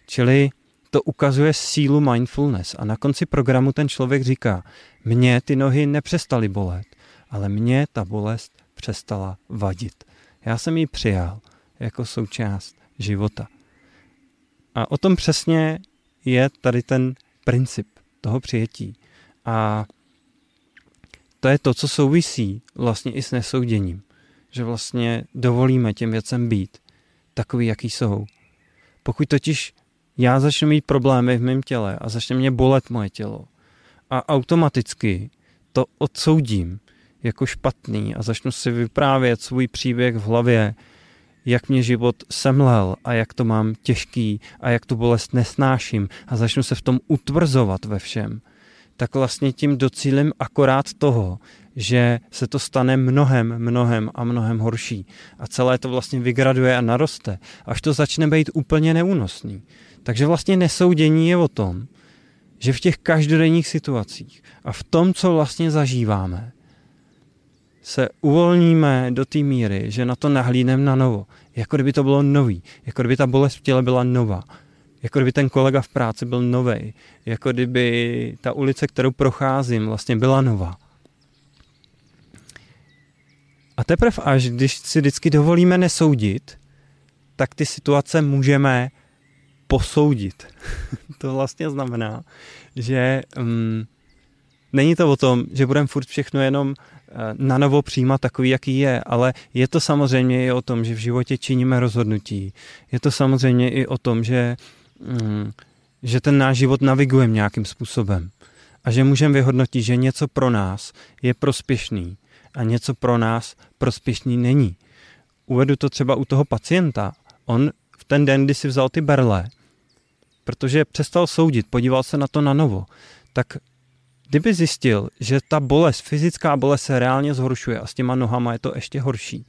Čili to ukazuje sílu mindfulness a na konci programu ten člověk říká, mně ty nohy nepřestaly bolet, ale mně ta bolest přestala vadit. Já jsem ji přijal jako součást života. A o tom přesně je tady ten princip toho přijetí. A to je to, co souvisí vlastně i s nesouděním. Že vlastně dovolíme těm věcem být takový, jaký jsou. Pokud totiž já začnu mít problémy v mém těle a začne mě bolet moje tělo a automaticky to odsoudím jako špatný a začnu si vyprávět svůj příběh v hlavě, jak mě život semlel a jak to mám těžký a jak tu bolest nesnáším a začnu se v tom utvrzovat ve všem, tak vlastně tím docílím akorát toho, že se to stane mnohem, mnohem a mnohem horší. A celé to vlastně vygraduje a naroste, až to začne být úplně neúnosný. Takže vlastně nesoudění je o tom, že v těch každodenních situacích a v tom, co vlastně zažíváme, se uvolníme do té míry, že na to nahlídneme na novo. Jako kdyby to bylo nový. Jako kdyby ta bolest v těle byla nová. Jako kdyby ten kolega v práci byl nový. Jako kdyby ta ulice, kterou procházím, vlastně byla nová. A teprve až, když si vždycky dovolíme nesoudit, tak ty situace můžeme posoudit. <laughs> to vlastně znamená, že um, není to o tom, že budeme furt všechno jenom uh, na novo přijímat takový, jaký je, ale je to samozřejmě i o tom, že v životě činíme rozhodnutí. Je to samozřejmě i o tom, že, um, že ten náš život navigujeme nějakým způsobem a že můžeme vyhodnotit, že něco pro nás je prospěšný a něco pro nás prospěšný není. Uvedu to třeba u toho pacienta. On v ten den, kdy si vzal ty berle, protože přestal soudit, podíval se na to na novo, tak kdyby zjistil, že ta bolest, fyzická bolest se reálně zhoršuje a s těma nohama je to ještě horší,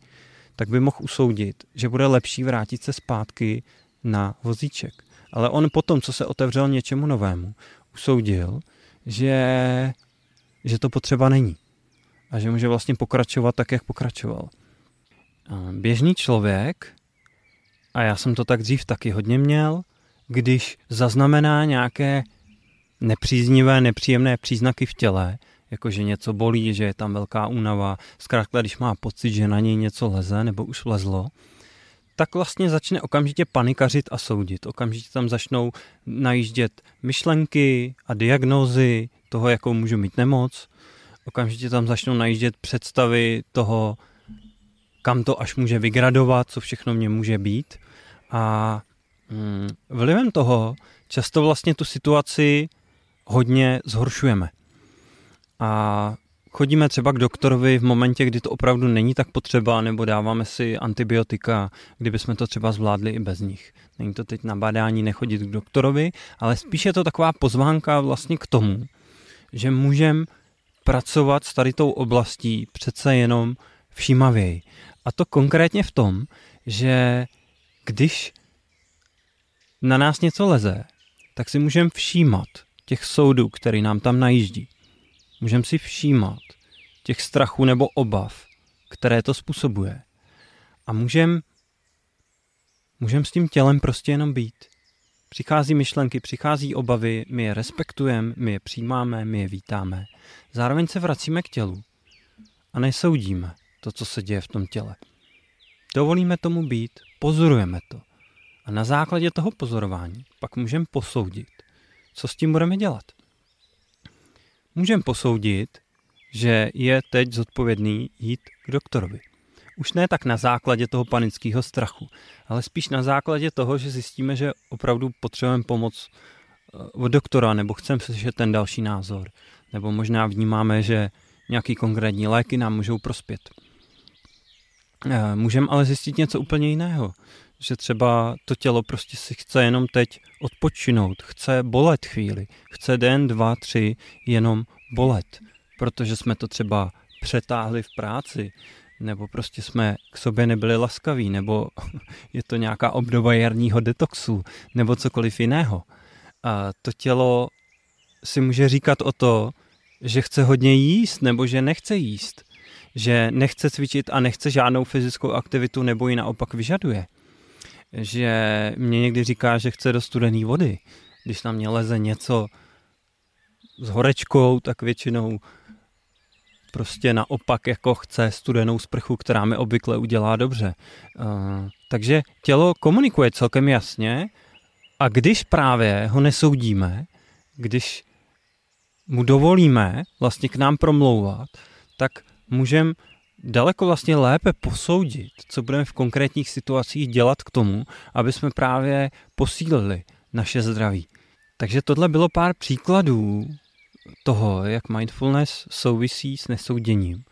tak by mohl usoudit, že bude lepší vrátit se zpátky na vozíček. Ale on potom, co se otevřel něčemu novému, usoudil, že, že to potřeba není a že může vlastně pokračovat tak, jak pokračoval. Běžný člověk, a já jsem to tak dřív taky hodně měl, když zaznamená nějaké nepříznivé, nepříjemné příznaky v těle, jakože něco bolí, že je tam velká únava, zkrátka když má pocit, že na něj něco leze nebo už lezlo, tak vlastně začne okamžitě panikařit a soudit. Okamžitě tam začnou najíždět myšlenky a diagnózy toho, jakou můžu mít nemoc. Okamžitě tam začnou najíždět představy toho, kam to až může vygradovat, co všechno mě může být. A mm, vlivem toho často vlastně tu situaci hodně zhoršujeme. A chodíme třeba k doktorovi v momentě, kdy to opravdu není tak potřeba, nebo dáváme si antibiotika, kdyby jsme to třeba zvládli i bez nich. Není to teď nabádání nechodit k doktorovi, ale spíš je to taková pozvánka vlastně k tomu, že můžeme pracovat s tady tou oblastí přece jenom všímavěji. A to konkrétně v tom, že když na nás něco leze, tak si můžeme všímat těch soudů, který nám tam najíždí. Můžeme si všímat těch strachů nebo obav, které to způsobuje. A můžeme můžem s tím tělem prostě jenom být. Přichází myšlenky, přichází obavy, my je respektujeme, my je přijímáme, my je vítáme. Zároveň se vracíme k tělu a nesoudíme to, co se děje v tom těle. Dovolíme tomu být, pozorujeme to. A na základě toho pozorování pak můžeme posoudit, co s tím budeme dělat. Můžeme posoudit, že je teď zodpovědný jít k doktorovi. Už ne tak na základě toho panického strachu, ale spíš na základě toho, že zjistíme, že opravdu potřebujeme pomoc eh, od doktora, nebo chceme slyšet ten další názor, nebo možná vnímáme, že nějaký konkrétní léky nám můžou prospět. Eh, můžeme ale zjistit něco úplně jiného, že třeba to tělo prostě si chce jenom teď odpočinout, chce bolet chvíli, chce den, dva, tři jenom bolet, protože jsme to třeba přetáhli v práci, nebo prostě jsme k sobě nebyli laskaví, nebo <laughs> je to nějaká obdoba jarního detoxu, nebo cokoliv jiného. A to tělo si může říkat o to, že chce hodně jíst, nebo že nechce jíst, že nechce cvičit a nechce žádnou fyzickou aktivitu, nebo ji naopak vyžaduje. Že mě někdy říká, že chce do studené vody. Když na mě leze něco s horečkou, tak většinou prostě naopak jako chce studenou sprchu, která mi obvykle udělá dobře. Uh, takže tělo komunikuje celkem jasně A když právě ho nesoudíme, když mu dovolíme vlastně k nám promlouvat, tak můžeme daleko vlastně lépe posoudit, co budeme v konkrétních situacích dělat k tomu, aby jsme právě posílili naše zdraví. Takže tohle bylo pár příkladů toho, jak mindfulness souvisí s nesouděním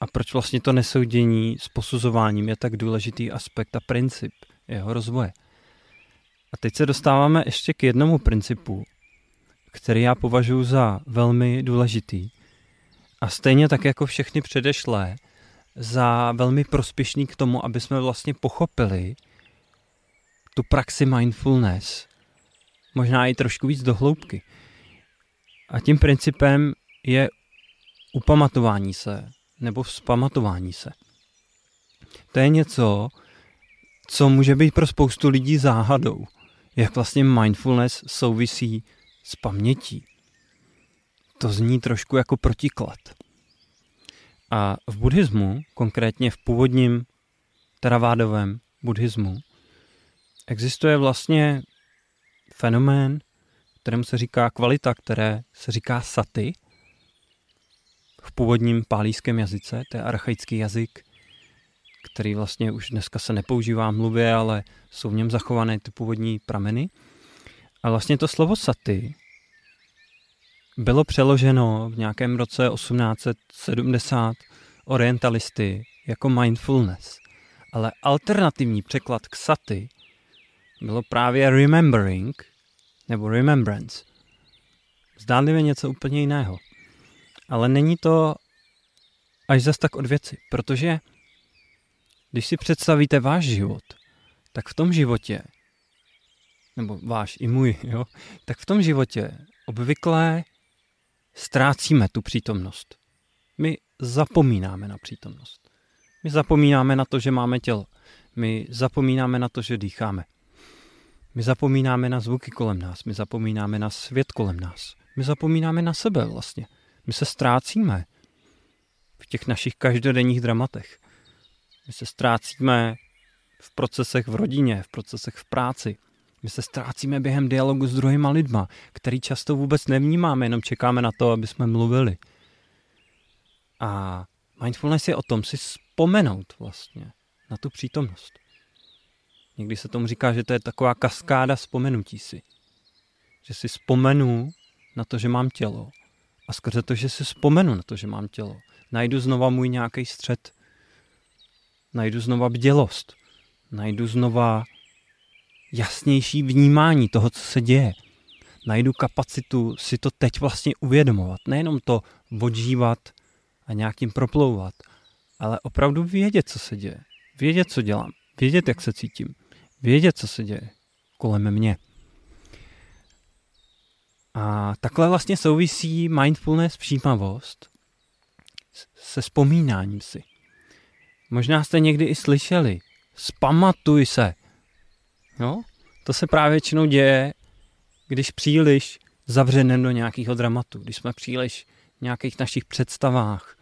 a proč vlastně to nesoudění s posuzováním je tak důležitý aspekt a princip jeho rozvoje. A teď se dostáváme ještě k jednomu principu, který já považuji za velmi důležitý. A stejně tak jako všechny předešlé, za velmi prospěšný k tomu, aby jsme vlastně pochopili tu praxi mindfulness, možná i trošku víc do hloubky. A tím principem je upamatování se nebo vzpamatování se. To je něco, co může být pro spoustu lidí záhadou, jak vlastně mindfulness souvisí s pamětí. To zní trošku jako protiklad. A v buddhismu, konkrétně v původním teravádovém buddhismu, existuje vlastně fenomén, kterému se říká kvalita, které se říká saty. V původním pálíském jazyce, to je archaický jazyk, který vlastně už dneska se nepoužívá mluvě, ale jsou v něm zachované ty původní prameny. A vlastně to slovo saty bylo přeloženo v nějakém roce 1870 orientalisty jako mindfulness. Ale alternativní překlad k saty bylo právě remembering nebo remembrance. Zdánlivě něco úplně jiného. Ale není to až zas tak od věci, protože když si představíte váš život, tak v tom životě, nebo váš i můj, jo, tak v tom životě obvykle ztrácíme tu přítomnost. My zapomínáme na přítomnost. My zapomínáme na to, že máme tělo. My zapomínáme na to, že dýcháme. My zapomínáme na zvuky kolem nás, my zapomínáme na svět kolem nás. My zapomínáme na sebe vlastně. My se ztrácíme v těch našich každodenních dramatech. My se ztrácíme v procesech v rodině, v procesech v práci. My se ztrácíme během dialogu s druhýma lidma, který často vůbec nevnímáme, jenom čekáme na to, aby jsme mluvili. A mindfulness je o tom si vzpomenout vlastně na tu přítomnost. Někdy se tomu říká, že to je taková kaskáda vzpomenutí si. Že si vzpomenu na to, že mám tělo. A skrze to, že si vzpomenu na to, že mám tělo, najdu znova můj nějaký střed. Najdu znova bdělost. Najdu znova jasnější vnímání toho, co se děje. Najdu kapacitu si to teď vlastně uvědomovat. Nejenom to odžívat a nějak tím proplouvat, ale opravdu vědět, co se děje. Vědět, co dělám. Vědět, jak se cítím vědět, co se děje kolem mě. A takhle vlastně souvisí mindfulness, všímavost se vzpomínáním si. Možná jste někdy i slyšeli, spamatuj se. No, to se právě většinou děje, když příliš zavřeneme do nějakého dramatu, když jsme příliš v nějakých našich představách,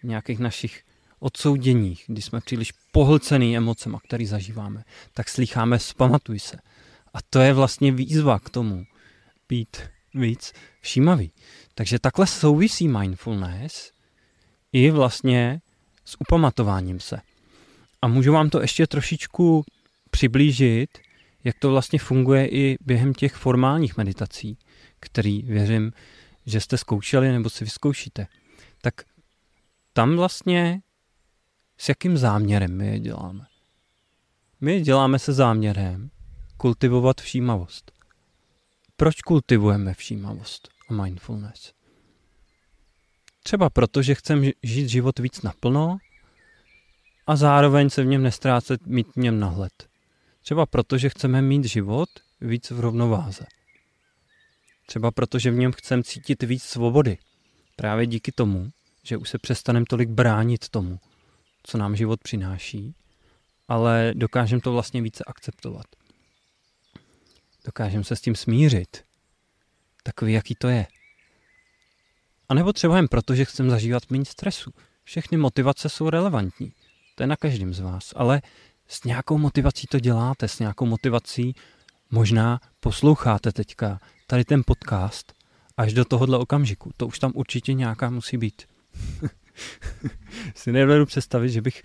v nějakých našich odsouděních, kdy jsme příliš pohlcený emocema, který zažíváme, tak slycháme vzpamatuj se. A to je vlastně výzva k tomu být víc všímavý. Takže takhle souvisí mindfulness i vlastně s upamatováním se. A můžu vám to ještě trošičku přiblížit, jak to vlastně funguje i během těch formálních meditací, který věřím, že jste zkoušeli nebo si vyzkoušíte. Tak tam vlastně s jakým záměrem my je děláme? My je děláme se záměrem kultivovat všímavost. Proč kultivujeme všímavost a mindfulness? Třeba proto, že chceme žít život víc naplno a zároveň se v něm nestrácet, mít v něm nahled. Třeba proto, že chceme mít život víc v rovnováze. Třeba proto, že v něm chceme cítit víc svobody. Právě díky tomu, že už se přestaneme tolik bránit tomu, co nám život přináší, ale dokážeme to vlastně více akceptovat. Dokážeme se s tím smířit. Takový, jaký to je. A nebo třeba jen proto, že chceme zažívat méně stresu. Všechny motivace jsou relevantní. To je na každém z vás. Ale s nějakou motivací to děláte, s nějakou motivací možná posloucháte teďka tady ten podcast až do tohohle okamžiku. To už tam určitě nějaká musí být. <laughs> si nedovedu představit, že bych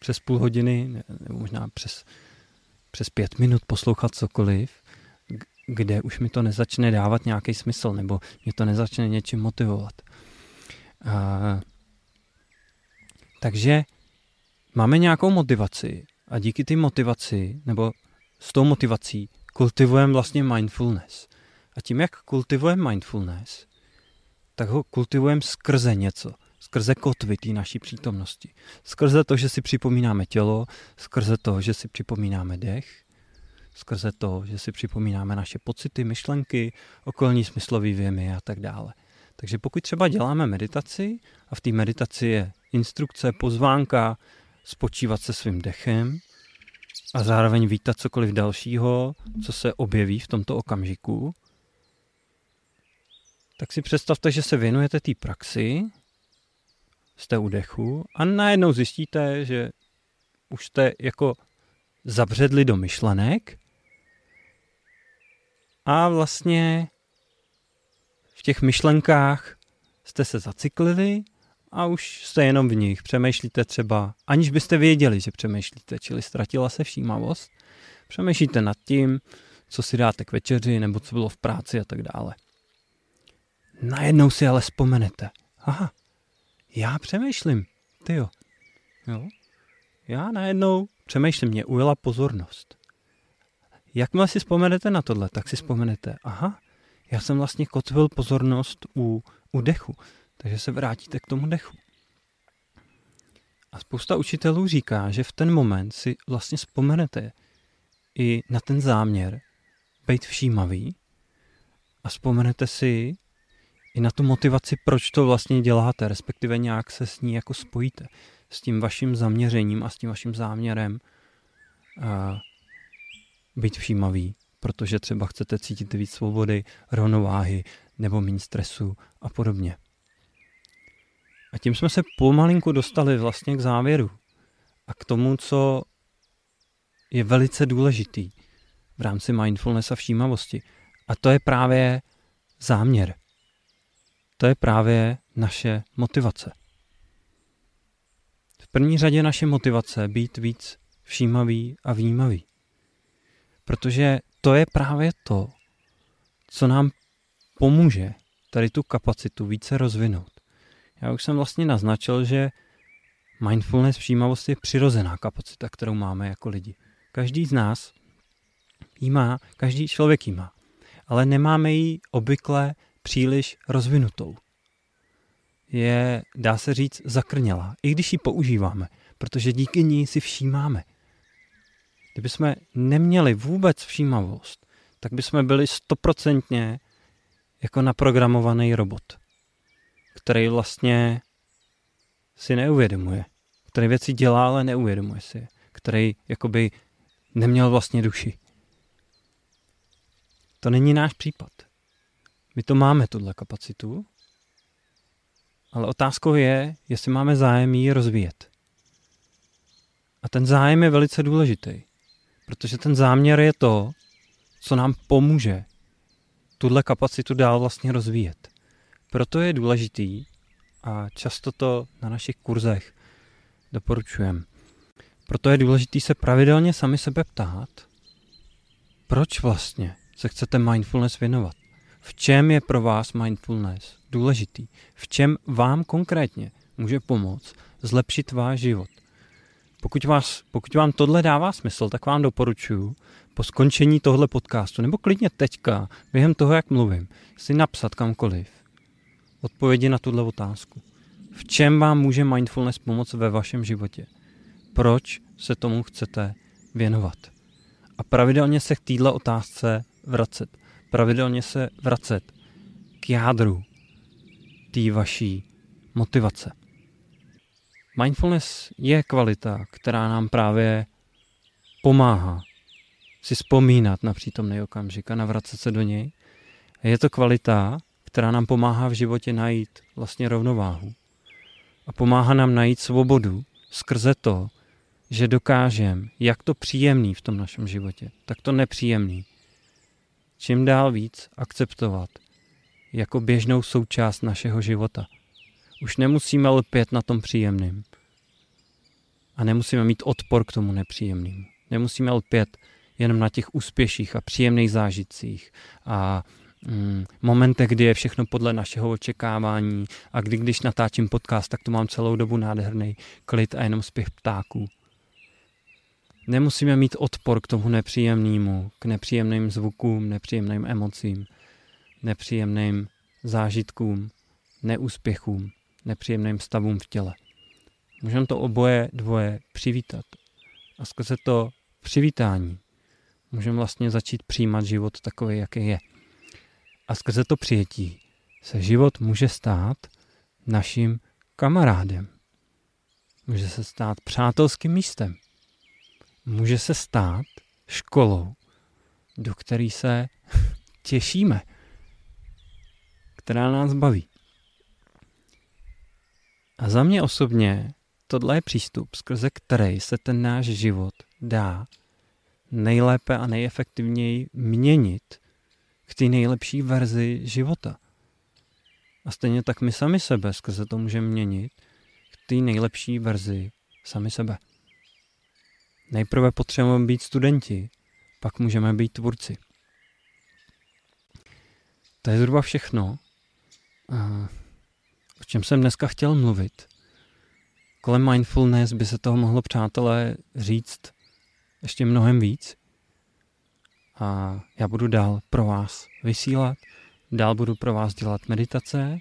přes půl hodiny, nebo možná přes, přes pět minut poslouchat cokoliv, kde už mi to nezačne dávat nějaký smysl, nebo mě to nezačne něčím motivovat. A, takže máme nějakou motivaci a díky té motivaci, nebo s tou motivací, kultivujeme vlastně mindfulness. A tím, jak kultivujeme mindfulness, tak ho kultivujeme skrze něco. Skrze kotvy té naší přítomnosti. Skrze to, že si připomínáme tělo, skrze to, že si připomínáme dech, skrze to, že si připomínáme naše pocity, myšlenky, okolní smyslový věmy a tak dále. Takže pokud třeba děláme meditaci a v té meditaci je instrukce, pozvánka, spočívat se svým dechem a zároveň vítat cokoliv dalšího, co se objeví v tomto okamžiku, tak si představte, že se věnujete té praxi, jste u dechu a najednou zjistíte, že už jste jako zabředli do myšlenek a vlastně v těch myšlenkách jste se zaciklili a už jste jenom v nich. Přemýšlíte třeba, aniž byste věděli, že přemýšlíte, čili ztratila se všímavost. Přemýšlíte nad tím, co si dáte k večeři, nebo co bylo v práci a tak dále. Najednou si ale vzpomenete. Aha, já přemýšlím, ty jo. jo. Já najednou přemýšlím, mě ujela pozornost. Jakmile si vzpomenete na tohle, tak si vzpomenete, aha, já jsem vlastně kotvil pozornost u, u dechu, takže se vrátíte k tomu dechu. A spousta učitelů říká, že v ten moment si vlastně vzpomenete i na ten záměr být všímavý a vzpomenete si i na tu motivaci, proč to vlastně děláte, respektive nějak se s ní jako spojíte, s tím vaším zaměřením a s tím vaším záměrem a být všímavý, protože třeba chcete cítit víc svobody, rovnováhy nebo méně stresu a podobně. A tím jsme se pomalinku dostali vlastně k závěru a k tomu, co je velice důležitý v rámci mindfulness a všímavosti. A to je právě záměr. To je právě naše motivace. V první řadě naše motivace být víc všímavý a vnímavý. Protože to je právě to, co nám pomůže tady tu kapacitu více rozvinout. Já už jsem vlastně naznačil, že mindfulness, všímavost je přirozená kapacita, kterou máme jako lidi. Každý z nás ji má, každý člověk ji má, ale nemáme ji obvykle příliš rozvinutou. Je, dá se říct, zakrnělá, i když ji používáme, protože díky ní si všímáme. Kdybychom neměli vůbec všímavost, tak bychom byli stoprocentně jako naprogramovaný robot, který vlastně si neuvědomuje, který věci dělá, ale neuvědomuje si který jakoby neměl vlastně duši. To není náš případ. My to máme, tuhle kapacitu, ale otázkou je, jestli máme zájem ji rozvíjet. A ten zájem je velice důležitý, protože ten záměr je to, co nám pomůže tuhle kapacitu dál vlastně rozvíjet. Proto je důležitý a často to na našich kurzech doporučujeme. Proto je důležitý se pravidelně sami sebe ptát, proč vlastně se chcete mindfulness věnovat. V čem je pro vás mindfulness důležitý? V čem vám konkrétně může pomoct zlepšit váš život? Pokud, vás, pokud vám tohle dává smysl, tak vám doporučuji po skončení tohle podcastu, nebo klidně teďka, během toho, jak mluvím, si napsat kamkoliv odpovědi na tuhle otázku. V čem vám může mindfulness pomoct ve vašem životě? Proč se tomu chcete věnovat? A pravidelně se k této otázce vracet pravidelně se vracet k jádru té vaší motivace. Mindfulness je kvalita, která nám právě pomáhá si vzpomínat na přítomný okamžik a navracet se do něj. Je to kvalita, která nám pomáhá v životě najít vlastně rovnováhu. A pomáhá nám najít svobodu skrze to, že dokážeme, jak to příjemný v tom našem životě, tak to nepříjemný čím dál víc akceptovat jako běžnou součást našeho života. Už nemusíme lpět na tom příjemným. A nemusíme mít odpor k tomu nepříjemnému. Nemusíme lpět jenom na těch úspěších a příjemných zážitcích a mm, momentech, kdy je všechno podle našeho očekávání a kdy, když natáčím podcast, tak to mám celou dobu nádherný klid a jenom zpěv ptáků. Nemusíme mít odpor k tomu nepříjemnému, k nepříjemným zvukům, nepříjemným emocím, nepříjemným zážitkům, neúspěchům, nepříjemným stavům v těle. Můžeme to oboje dvoje přivítat. A skrze to přivítání můžeme vlastně začít přijímat život takový, jaký je. A skrze to přijetí se život může stát naším kamarádem. Může se stát přátelským místem. Může se stát školou, do které se <laughs> těšíme, která nás baví. A za mě osobně tohle je přístup, skrze který se ten náš život dá nejlépe a nejefektivněji měnit k té nejlepší verzi života. A stejně tak my sami sebe skrze to můžeme měnit k té nejlepší verzi sami sebe. Nejprve potřebujeme být studenti, pak můžeme být tvůrci. To je zhruba všechno, o čem jsem dneska chtěl mluvit. Kolem mindfulness by se toho mohlo, přátelé, říct ještě mnohem víc. A já budu dál pro vás vysílat, dál budu pro vás dělat meditace.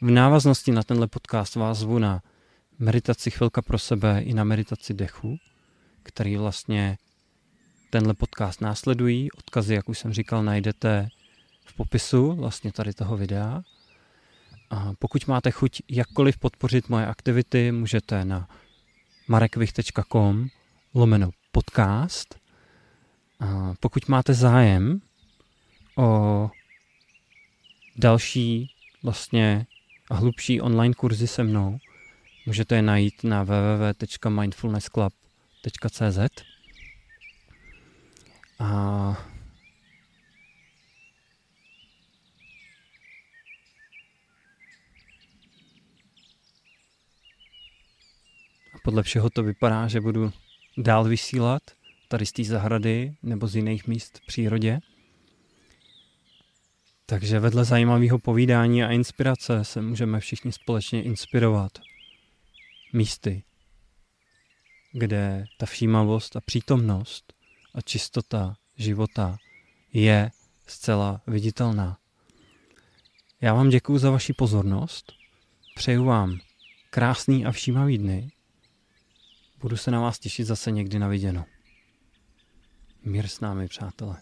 V návaznosti na tenhle podcast vás zvu na meditaci chvilka pro sebe i na meditaci dechu, který vlastně tenhle podcast následují. Odkazy, jak už jsem říkal, najdete v popisu vlastně tady toho videa. A pokud máte chuť jakkoliv podpořit moje aktivity, můžete na marekvich.com lomeno podcast. Pokud máte zájem o další vlastně a hlubší online kurzy se mnou, můžete je najít na www.mindfulnessclub.cz a podle všeho to vypadá, že budu dál vysílat tady z té zahrady nebo z jiných míst v přírodě. Takže vedle zajímavého povídání a inspirace se můžeme všichni společně inspirovat místy, kde ta všímavost a přítomnost a čistota života je zcela viditelná. Já vám děkuji za vaši pozornost, přeju vám krásný a všímavý dny Budu se na vás těšit zase někdy na viděno. Mír s námi, přátelé.